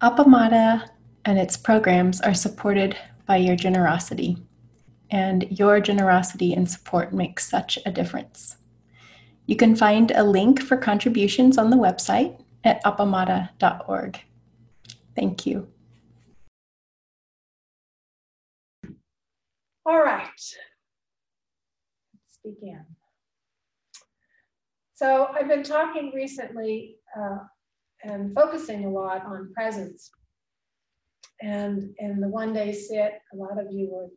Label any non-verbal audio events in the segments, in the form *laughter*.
Appamada and its programs are supported by your generosity, and your generosity and support makes such a difference. You can find a link for contributions on the website at appamada.org. Thank you. All right, let's begin. So I've been talking recently uh, and focusing a lot on presence. And in the one day sit, a lot of you were,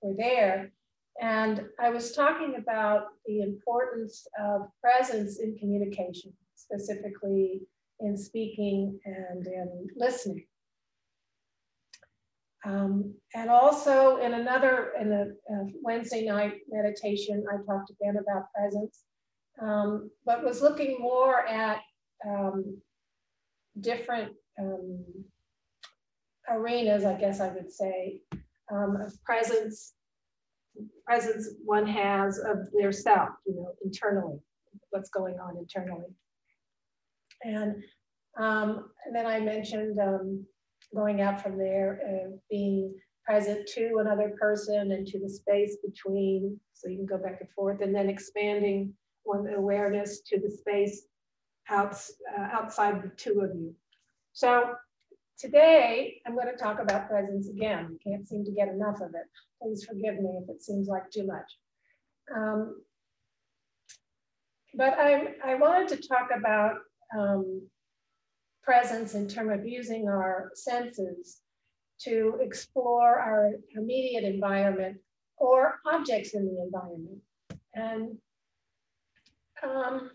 were there. And I was talking about the importance of presence in communication, specifically in speaking and in listening. Um, and also in another, in a, a, Wednesday night meditation, I talked again about presence, um, but was looking more at um, different um, arenas, I guess I would say, um, of presence, presence one has of their self, you know, internally, what's going on internally. And, um, and then I mentioned going out from there and being present to another person and to the space between, so you can go back and forth, and then expanding one awareness to the space uh, outside the two of you. So today I'm going to talk about presence again. Can't seem to get enough of it. Please forgive me if it seems like too much. Um, but I, I wanted to talk about um, presence in terms of using our senses to explore our immediate environment or objects in the environment. And um,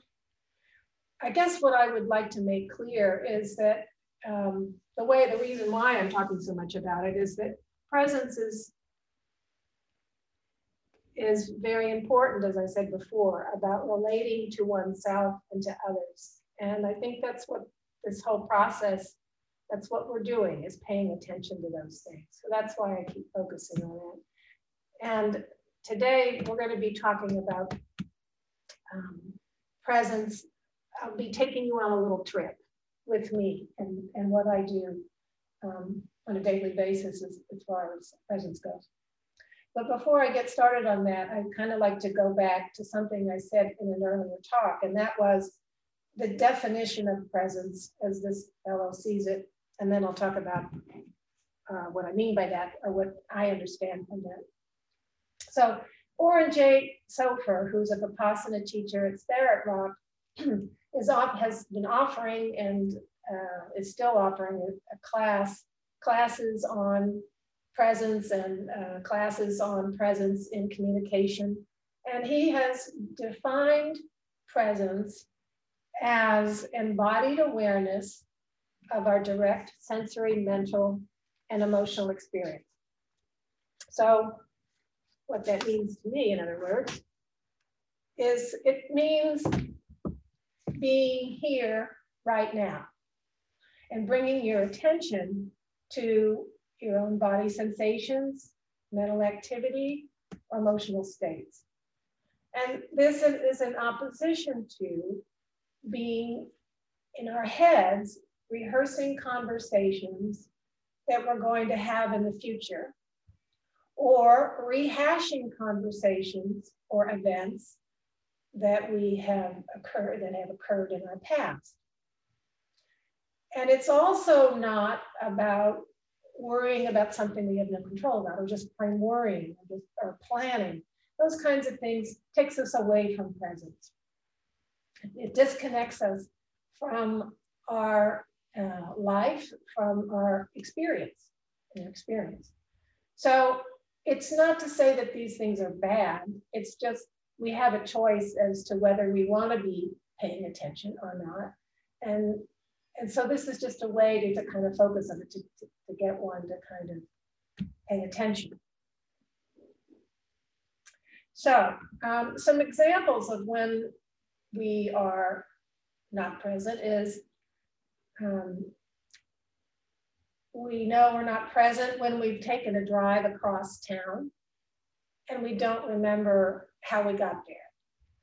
I guess what I would like to make clear is that um, the way, the reason why I'm talking so much about it is that presence is, is very important, as I said before, about relating to oneself and to others. And I think that's what this whole process, that's what we're doing is paying attention to those things. So that's why I keep focusing on it. And today we're going to be talking about um, presence. I'll be taking you on a little trip with me and, and what I do um, on a daily basis as, as far as presence goes. But before I get started on that, I'd kind of like to go back to something I said in an earlier talk, and that was the definition of presence as this fellow sees it, and then I'll talk about uh, what I mean by that or what I understand from that. So Oren J. Sofer, who's a Vipassana teacher at Spirit Rock, *clears throat* is has been offering and uh, is still offering a, class, classes on presence and uh, classes on presence in communication. And he has defined presence as embodied awareness of our direct sensory, mental, and emotional experience. So what that means to me, in other words, is it means being here right now and bringing your attention to your own body sensations, mental activity, or emotional states. And this is in opposition to being in our heads, rehearsing conversations that we're going to have in the future, or rehashing conversations or events that we have occurred that have occurred in our past. And it's also not about worrying about something we have no control about, or just plain worrying, or, just, or planning. Those kinds of things takes us away from presence. It disconnects us from our uh, life, from our experience, our experience. So it's not to say that these things are bad. It's just we have a choice as to whether we want to be paying attention or not. And, and so this is just a way to, to kind of focus on it, to, to, to get one to kind of pay attention. So um, some examples of when we are not present is um, we know we're not present when we've taken a drive across town and we don't remember how we got there.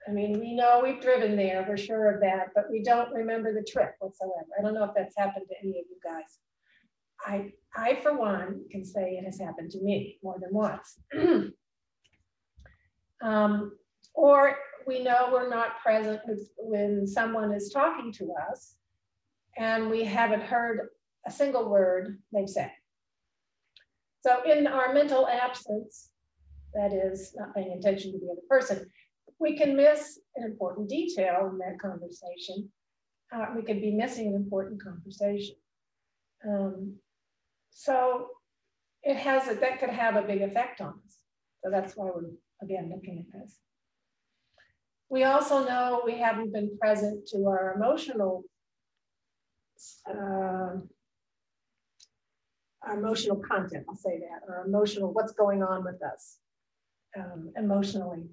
I mean, we know we've driven there, we're sure of that, but we don't remember the trip whatsoever. I don't know if that's happened to any of you guys. I, I, for one, can say it has happened to me more than once. *clears throat* um, or we know we're not present when someone is talking to us and we haven't heard a single word they've said. So in our mental absence, that is not paying attention to the other person, we can miss an important detail in that conversation. Uh, we could be missing an important conversation. Um, so it has a, that could have a big effect on us. So that's why we're again looking at this. We also know we haven't been present to our emotional, uh, our emotional content, I'll say that, or emotional, what's going on with us um, emotionally.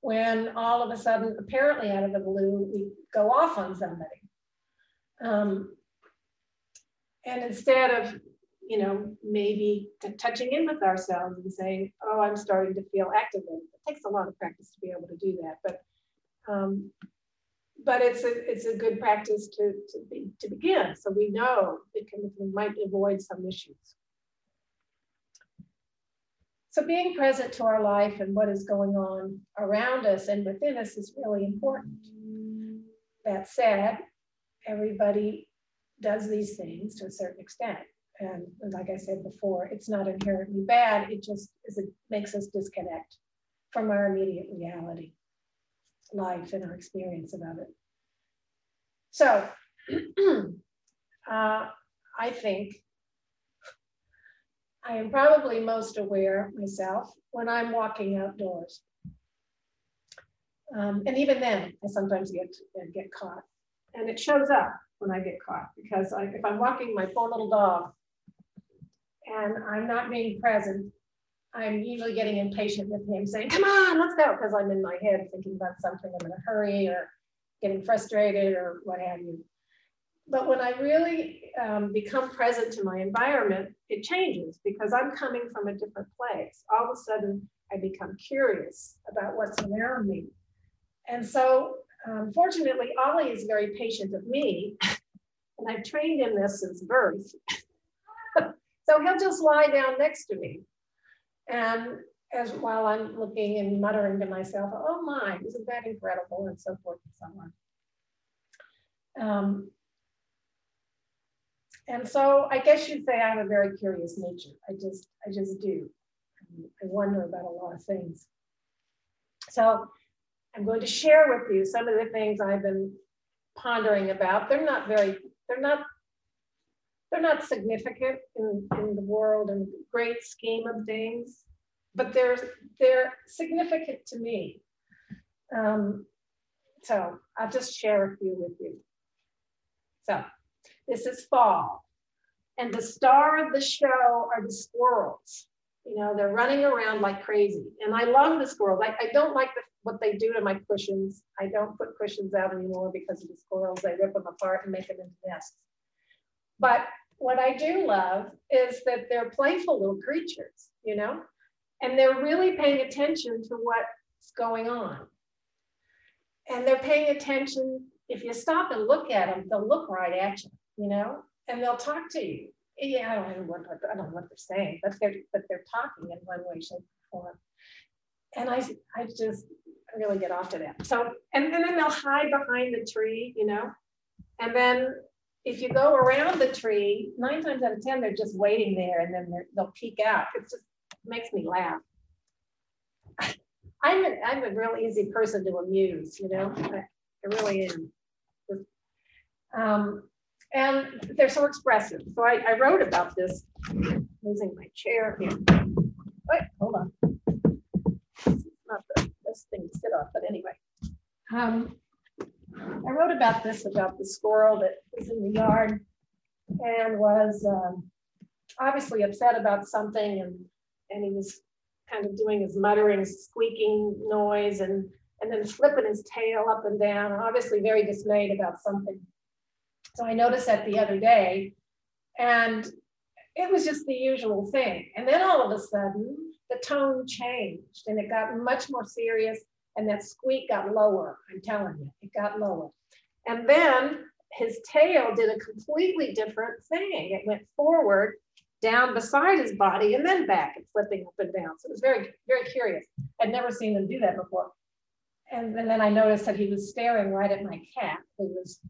When all of a sudden, apparently out of the blue, we go off on somebody. Um, and instead of, you know, maybe touching in with ourselves and saying, oh, I'm starting to feel activated. It takes a lot of practice to be able to do that. But um, but it's a it's a good practice to to, be, to begin so we know it can we might avoid some issues so being present to our life and what is going on around us and within us is really important that said everybody does these things to a certain extent. And like I said before, it's not inherently bad. It just is, it makes us disconnect from our immediate reality, life, and our experience about it. So *clears throat* uh, I think I am probably most aware myself when I'm walking outdoors. Um, and even then, I sometimes get, get caught. And it shows up when I get caught because I, if I'm walking my poor little dog and I'm not being present, I'm usually getting impatient with him saying, come on, let's go, because I'm in my head thinking about something, I'm in a hurry or getting frustrated or what have you. But when I really um, become present to my environment, it changes because I'm coming from a different place. All of a sudden, I become curious about what's around me. And so um, fortunately, Ollie is very patient of me, and I've trained him this since birth. *laughs* so he'll just lie down next to me. And as while I'm looking and muttering to myself, oh my, isn't that incredible? And so forth and so on. Um, and so I guess you'd say I have a very curious nature. I just, I just do. I wonder about a lot of things. So I'm going to share with you some of the things I've been pondering about. They're not very, they're not, they're not significant in, in the world and great scheme of things, but they're, they're significant to me. Um, so I'll just share a few with you. So this is fall. And the star of the show are the squirrels. You know, they're running around like crazy. And I love the squirrels. I, I don't like the, what they do to my cushions. I don't put cushions out anymore because of the squirrels. They rip them apart and make them into nests. But what I do love is that they're playful little creatures, you know, and they're really paying attention to what's going on. And they're paying attention. If you stop and look at them, they'll look right at you, you know, and they'll talk to you yeah, I don't know what I don't know what they're saying, but they're but they're talking in one way, shape, or form. And I I just really get off to that. So and, and then they'll hide behind the tree, you know, and then if you go around the tree, nine times out of ten they're just waiting there, and then they'll peek out. It just makes me laugh. *laughs* I'm a, I'm a real easy person to amuse, you know. I, I really am. Um, and they're so expressive. So I, I wrote about this, losing my chair here. Wait, hold on. It's not the best thing to sit on, but anyway. Um, I wrote about this, about the squirrel that was in the yard and was um, obviously upset about something and, and he was kind of doing his muttering, squeaking noise and, and then flipping his tail up and down, obviously very dismayed about something. So I noticed that the other day and it was just the usual thing. And then all of a sudden, the tone changed and it got much more serious and that squeak got lower. I'm telling you, it got lower. And then his tail did a completely different thing. It went forward, down beside his body, and then back and flipping up and down. So it was very, very curious. I'd never seen him do that before. And, and then I noticed that he was staring right at my cat, who was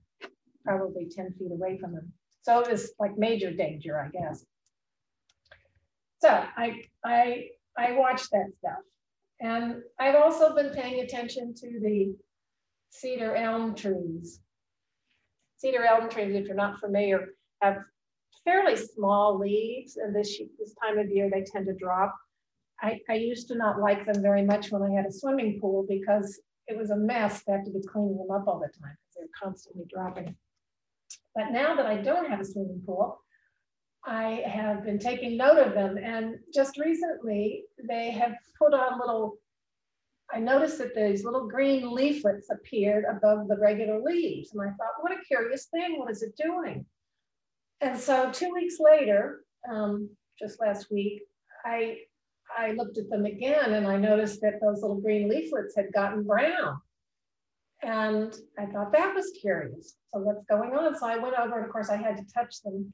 probably 10 feet away from him. So it was like major danger, I guess. So I, I, I watched that stuff. And I've also been paying attention to the cedar elm trees. Cedar elm trees, if you're not familiar, have fairly small leaves, and this, this time of year they tend to drop. I, I used to not like them very much when I had a swimming pool because it was a mess to have to be cleaning them up all the time they're constantly dropping. But now that I don't have a swimming pool, I have been taking note of them. And just recently, they have put on little, I noticed that these little green leaflets appeared above the regular leaves. And I thought, what a curious thing. What is it doing? And so two weeks later, um, just last week, I, I looked at them again and I noticed that those little green leaflets had gotten brown. And I thought that was curious. So what's going on? So I went over and of course I had to touch them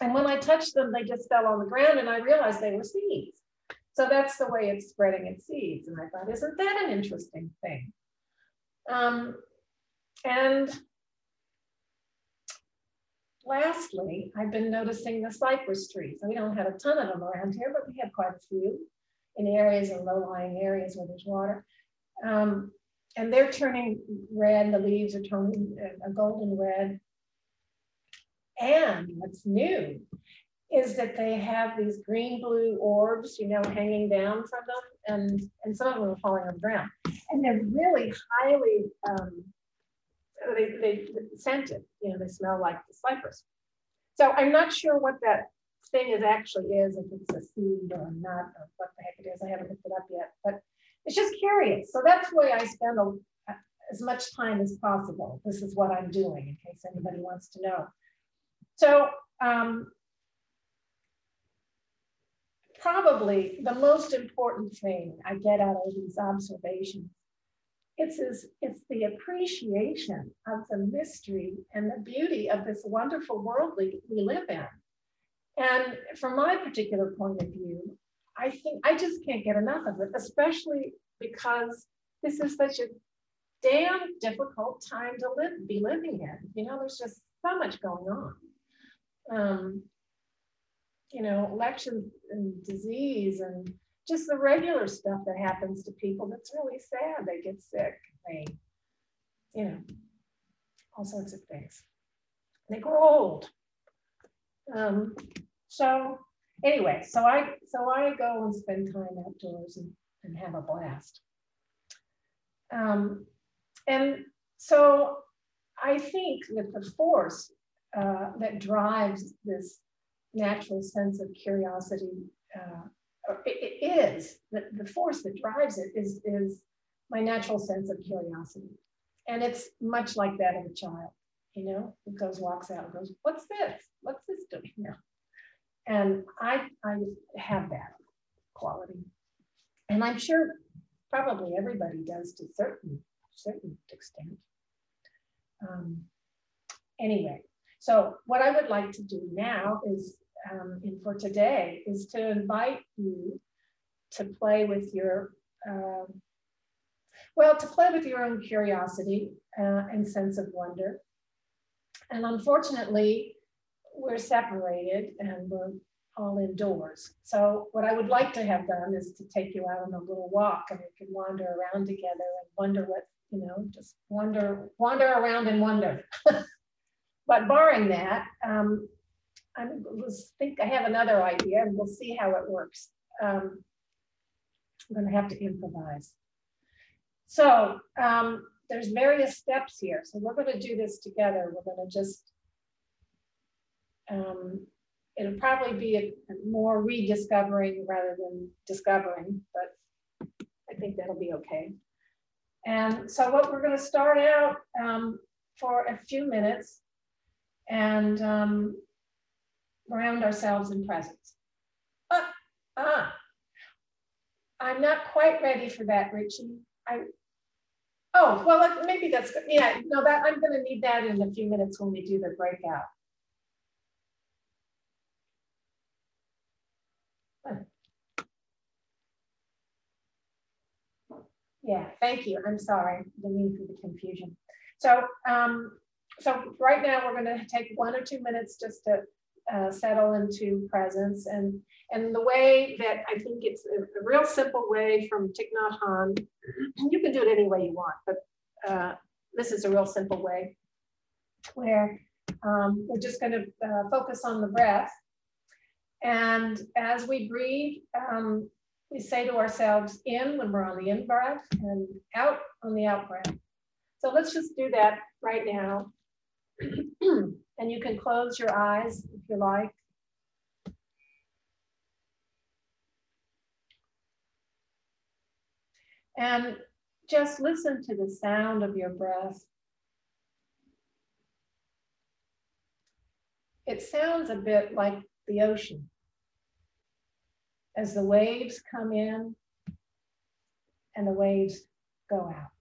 and when I touched them, they just fell on the ground and I realized they were seeds. So that's the way it's spreading its seeds. And I thought, isn't that an interesting thing? Um, and lastly, I've been noticing the cypress trees. we don't have a ton of them around here, but we have quite a few in areas and low-lying areas where there's water. Um, and they're turning red, the leaves are turning a golden red. And what's new is that they have these green blue orbs, you know, hanging down from them, and, and some of them are falling on the ground. And they're really highly um, they, they scented, you know, they smell like the cypress. So I'm not sure what that thing is actually is, if it's a seed or not, or what the heck it is. I haven't looked it up yet, but it's just curious. So that's why I spend a, as much time as possible. This is what I'm doing in case anybody wants to know. So um, probably the most important thing I get out of these observations it's, this, it's the appreciation of the mystery and the beauty of this wonderful world we, we live in. And from my particular point of view, I think I just can't get enough of it, especially because this is such a damn difficult time to live, be living in. You know, there's just so much going on um, you know, elections and disease and just the regular stuff that happens to people that's really sad. They get sick, they, you know, all sorts of things. They grow old. Um, so anyway, so I so I go and spend time outdoors and, and have a blast. Um, and so I think that the force uh, that drives this natural sense of curiosity. Uh, it, it is the, the force that drives it is, is my natural sense of curiosity. And it's much like that of a child, you know, who goes, walks out and goes, what's this? What's this doing now? And I, I have that quality. And I'm sure probably everybody does to certain, certain extent. Um, anyway, so what I would like to do now is, um, and for today, is to invite you to play with your, um, well, to play with your own curiosity uh, and sense of wonder. And unfortunately, we're separated and we're all indoors. So what I would like to have done is to take you out on a little walk and we can wander around together and wonder what, you know, just wander, wander around and wonder. *laughs* But barring that, um, I think I have another idea and we'll see how it works. Um, I'm going to have to improvise. So um, there's various steps here. So we're going to do this together. We're going to just, um, it'll probably be a, a more rediscovering rather than discovering, but I think that'll be okay. And so what we're going to start out um, for a few minutes and um, ground ourselves in presence. Ah, ah, I'm not quite ready for that, Richie. I, Oh, well, maybe that's, good. yeah, no, that, I'm gonna need that in a few minutes when we do the breakout. Yeah, thank you. I'm sorry, the need for the confusion. So, um, so right now we're gonna take one or two minutes just to uh, settle into presence and and the way that I think it's a, a real simple way from Thich Nhat Hanh, you can do it any way you want, but uh, this is a real simple way where um, we're just going to uh, focus on the breath. And as we breathe, um, we say to ourselves in when we're on the in breath and out on the out breath. So let's just do that right now. *clears throat* and you can close your eyes if you like. And just listen to the sound of your breath. It sounds a bit like the ocean. As the waves come in and the waves go out.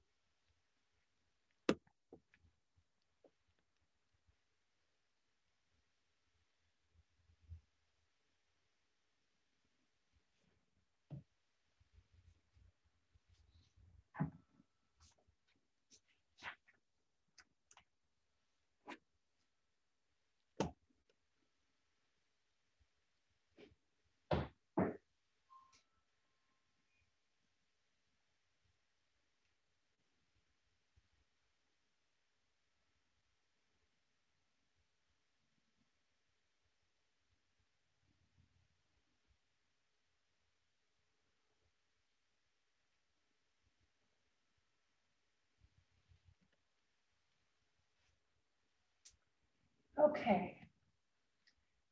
Okay.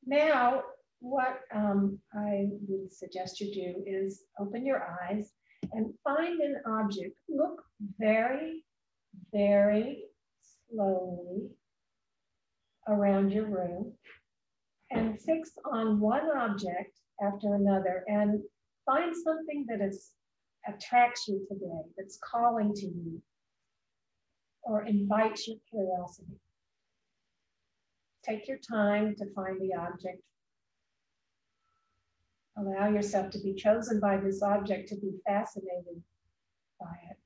Now, what um, I would suggest you do is open your eyes and find an object. Look very, very slowly around your room and fix on one object after another and find something that is attracts you today, that's calling to you or invites your curiosity. Take your time to find the object. Allow yourself to be chosen by this object to be fascinated by it.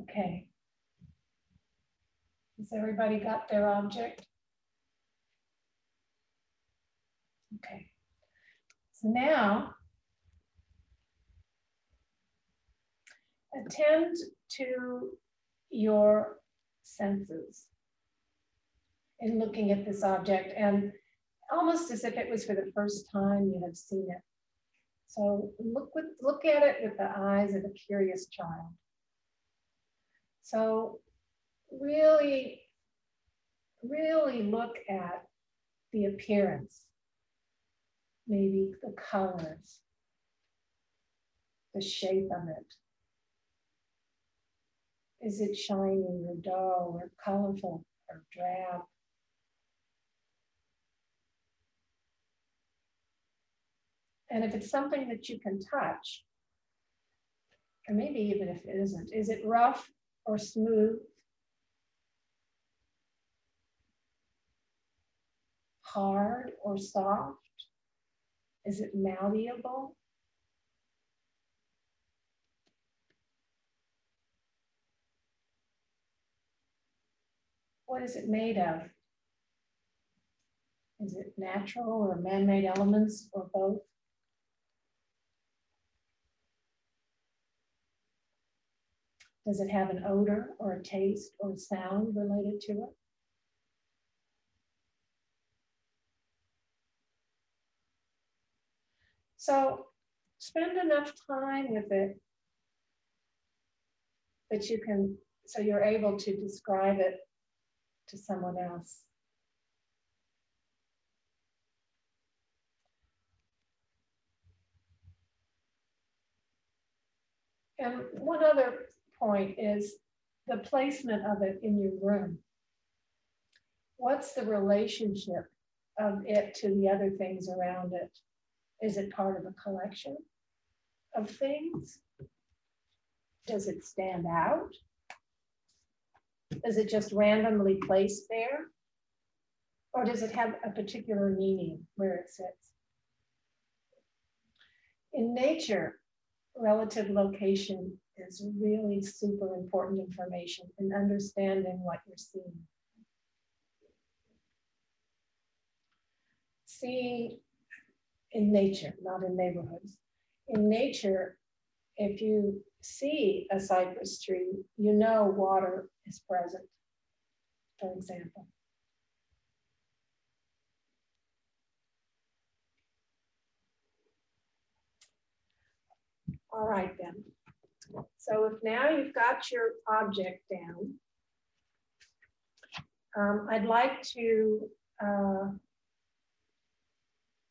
Okay. Has everybody got their object? Okay. So now, attend to your senses in looking at this object and almost as if it was for the first time you have seen it. So look, with, look at it with the eyes of a curious child. So really, really look at the appearance, maybe the colors, the shape of it. Is it shiny or dull or colorful or drab? And if it's something that you can touch, or maybe even if it isn't, is it rough or smooth, hard or soft? Is it malleable? What is it made of? Is it natural or man-made elements or both? Does it have an odor or a taste or a sound related to it? So spend enough time with it that you can, so you're able to describe it to someone else. And one other point is the placement of it in your room. What's the relationship of it to the other things around it? Is it part of a collection of things? Does it stand out? Is it just randomly placed there? Or does it have a particular meaning where it sits? In nature, relative location is really super important information in understanding what you're seeing. See in nature, not in neighborhoods. In nature, if you see a cypress tree, you know water is present, for example. All right then. So if now you've got your object down, um, I'd like to uh,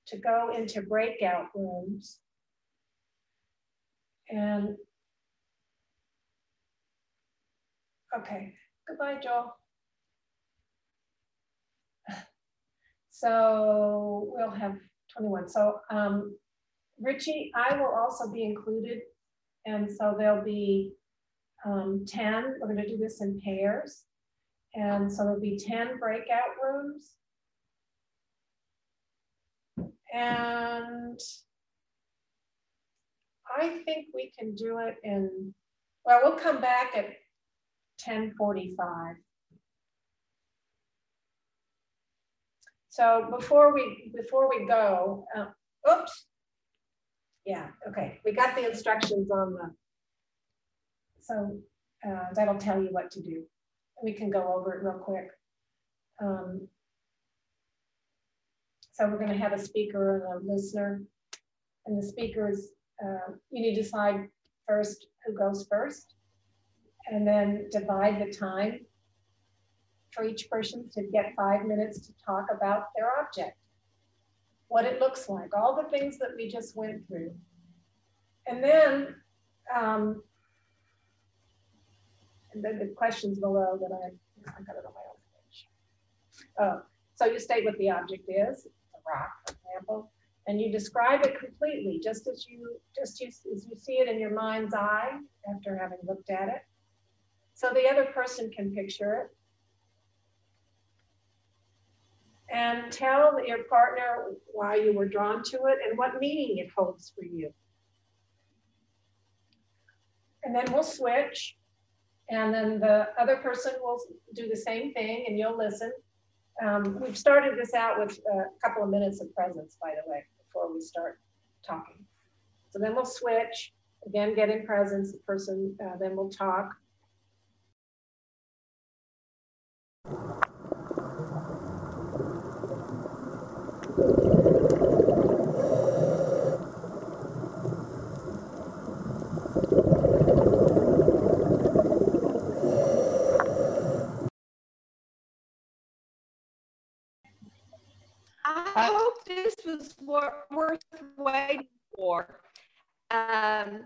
to go into breakout rooms and okay, goodbye, Joel. So we'll have 21. So um, Richie, I will also be included. And so there'll be um, 10, we're gonna do this in pairs. And so there'll be 10 breakout rooms. And I think we can do it in, well, we'll come back at 1045. So before we before we go, uh, oops, yeah, okay, we got the instructions on the, so uh, that'll tell you what to do. We can go over it real quick. Um, so we're gonna have a speaker and a listener. And the speakers, uh, you need to decide first who goes first and then divide the time for each person to get five minutes to talk about their object, what it looks like, all the things that we just went through. And then, um, and then the questions below that I, I got it on my own page. Oh, so you state what the object is, a rock, for example, and you describe it completely, just as you just you, as you see it in your mind's eye after having looked at it. So the other person can picture it. And tell your partner why you were drawn to it and what meaning it holds for you. And then we'll switch. And then the other person will do the same thing and you'll listen. Um, we've started this out with a couple of minutes of presence, by the way, before we start talking. So then we'll switch, again, get in presence, the person, uh, then we'll talk. I was worth waiting for. Um,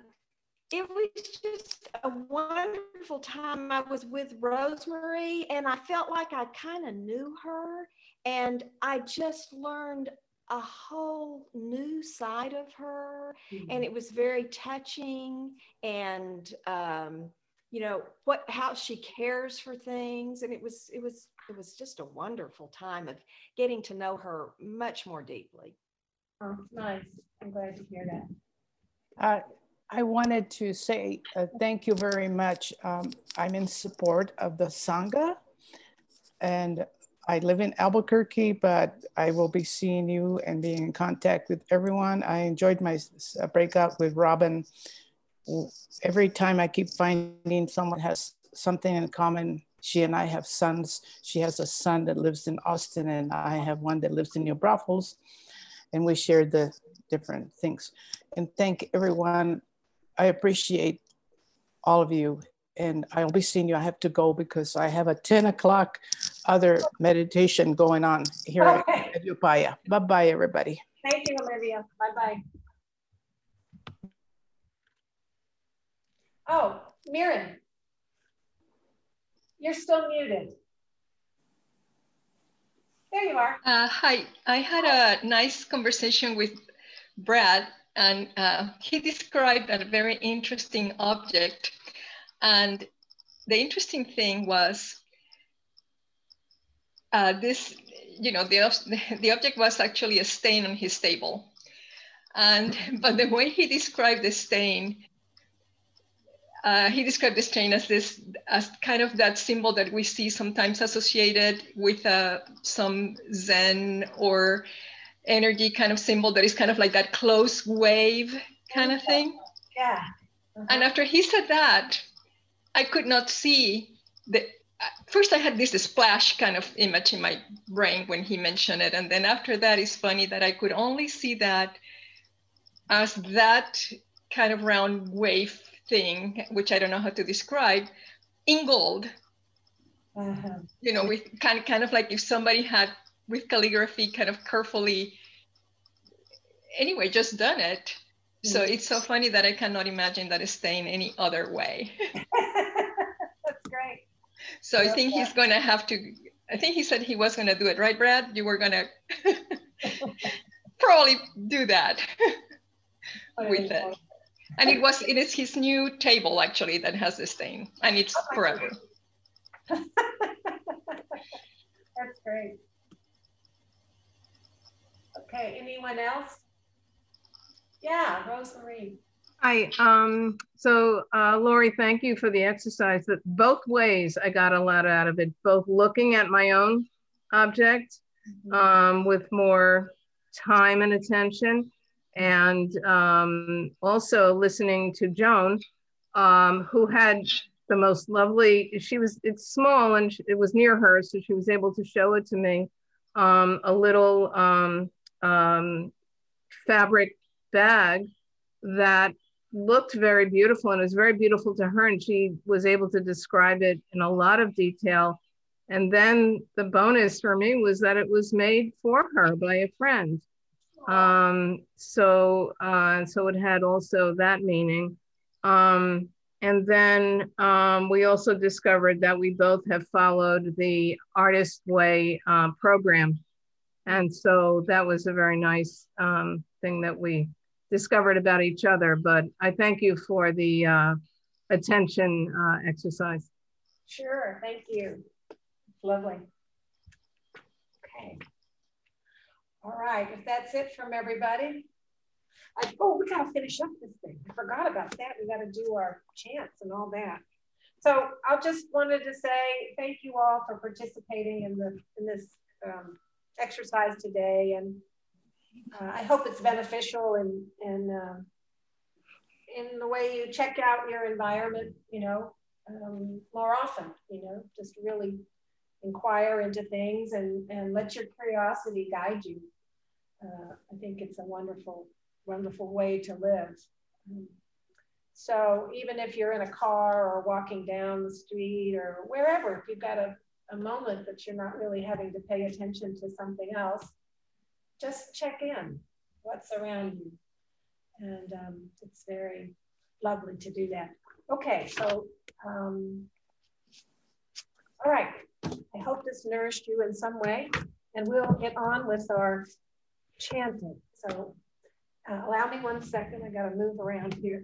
it was just a wonderful time. I was with Rosemary and I felt like I kind of knew her and I just learned a whole new side of her mm-hmm. and it was very touching and um, you know what how she cares for things and it was it was it was just a wonderful time of getting to know her much more deeply oh nice i'm glad to hear that uh, i wanted to say uh, thank you very much um, i'm in support of the sangha and I live in Albuquerque, but I will be seeing you and being in contact with everyone. I enjoyed my uh, breakout with Robin every time I keep finding someone has something in common. She and I have sons. She has a son that lives in Austin, and I have one that lives in New Braunfels. And we share the different things. And thank everyone. I appreciate all of you. And I'll be seeing you. I have to go because I have a 10 o'clock other meditation going on here Okay. at Upaya. Bye-bye, everybody. Thank you, Olivia. Bye-bye. Oh, Mirren. You're still muted. There you are. Uh, hi, I had a nice conversation with Brad, and uh, he described a very interesting object. And the interesting thing was uh, this, you know, the, the object was actually a stain on his table. And, but the way he described the stain, uh, he described the stain as this, as kind of that symbol that we see sometimes associated with uh, some Zen or energy kind of symbol that is kind of like that close wave kind of thing. Yeah. And after he said that, I could not see the. First, I had this splash kind of image in my brain when he mentioned it. And then after that, it's funny that I could only see that as that kind of round wave thing, which I don't know how to describe, in gold. Uh-huh. You know, with kind of, kind of like if somebody had with calligraphy kind of carefully, anyway, just done it. So Mm. it's so funny that I cannot imagine that stain any other way. *laughs* That's great. So I think he's going to have to. I think he said he was going to do it, right, Brad? You were going *laughs* to *laughs* probably do that with it. And it was it is his new table actually that has the stain, and it's Oh forever. *laughs* That's great. Okay, anyone else? Yeah, Rosemary. Hi, um, so, uh, Lori, thank you for the exercise that both ways I got a lot out of it, both looking at my own object, um, with more time and attention and, um, also listening to Joan, um, who had the most lovely, she was, it's small and it was near her, so she was able to show it to me. Um, a little, um, um, fabric bag that looked very beautiful and it was very beautiful to her and she was able to describe it in a lot of detail and then the bonus for me was that it was made for her by a friend um so uh so it had also that meaning um and then um, we also discovered that we both have followed the artist way uh, program and so that was a very nice um, thing that we discovered about each other. But I thank you for the uh, attention uh, exercise. Sure, thank you. Lovely. Okay. All right, if that's it from everybody. I, oh, we gotta finish up this thing. I forgot about that. We gotta do our chants and all that. So I just wanted to say thank you all for participating in the in this um, exercise today, and uh, I hope it's beneficial in in uh, in the way you check out your environment. You know, um, more often, you know, just really inquire into things and, and let your curiosity guide you. Uh, I think it's a wonderful, wonderful way to live. So even if you're in a car or walking down the street or wherever, if you've got a, a moment that you're not really having to pay attention to something else, just check in what's around you. And um, it's very lovely to do that. Okay, so um, all right. I hope this nourished you in some way, and we'll get on with our chanting. So uh, allow me one second. I got to move around here.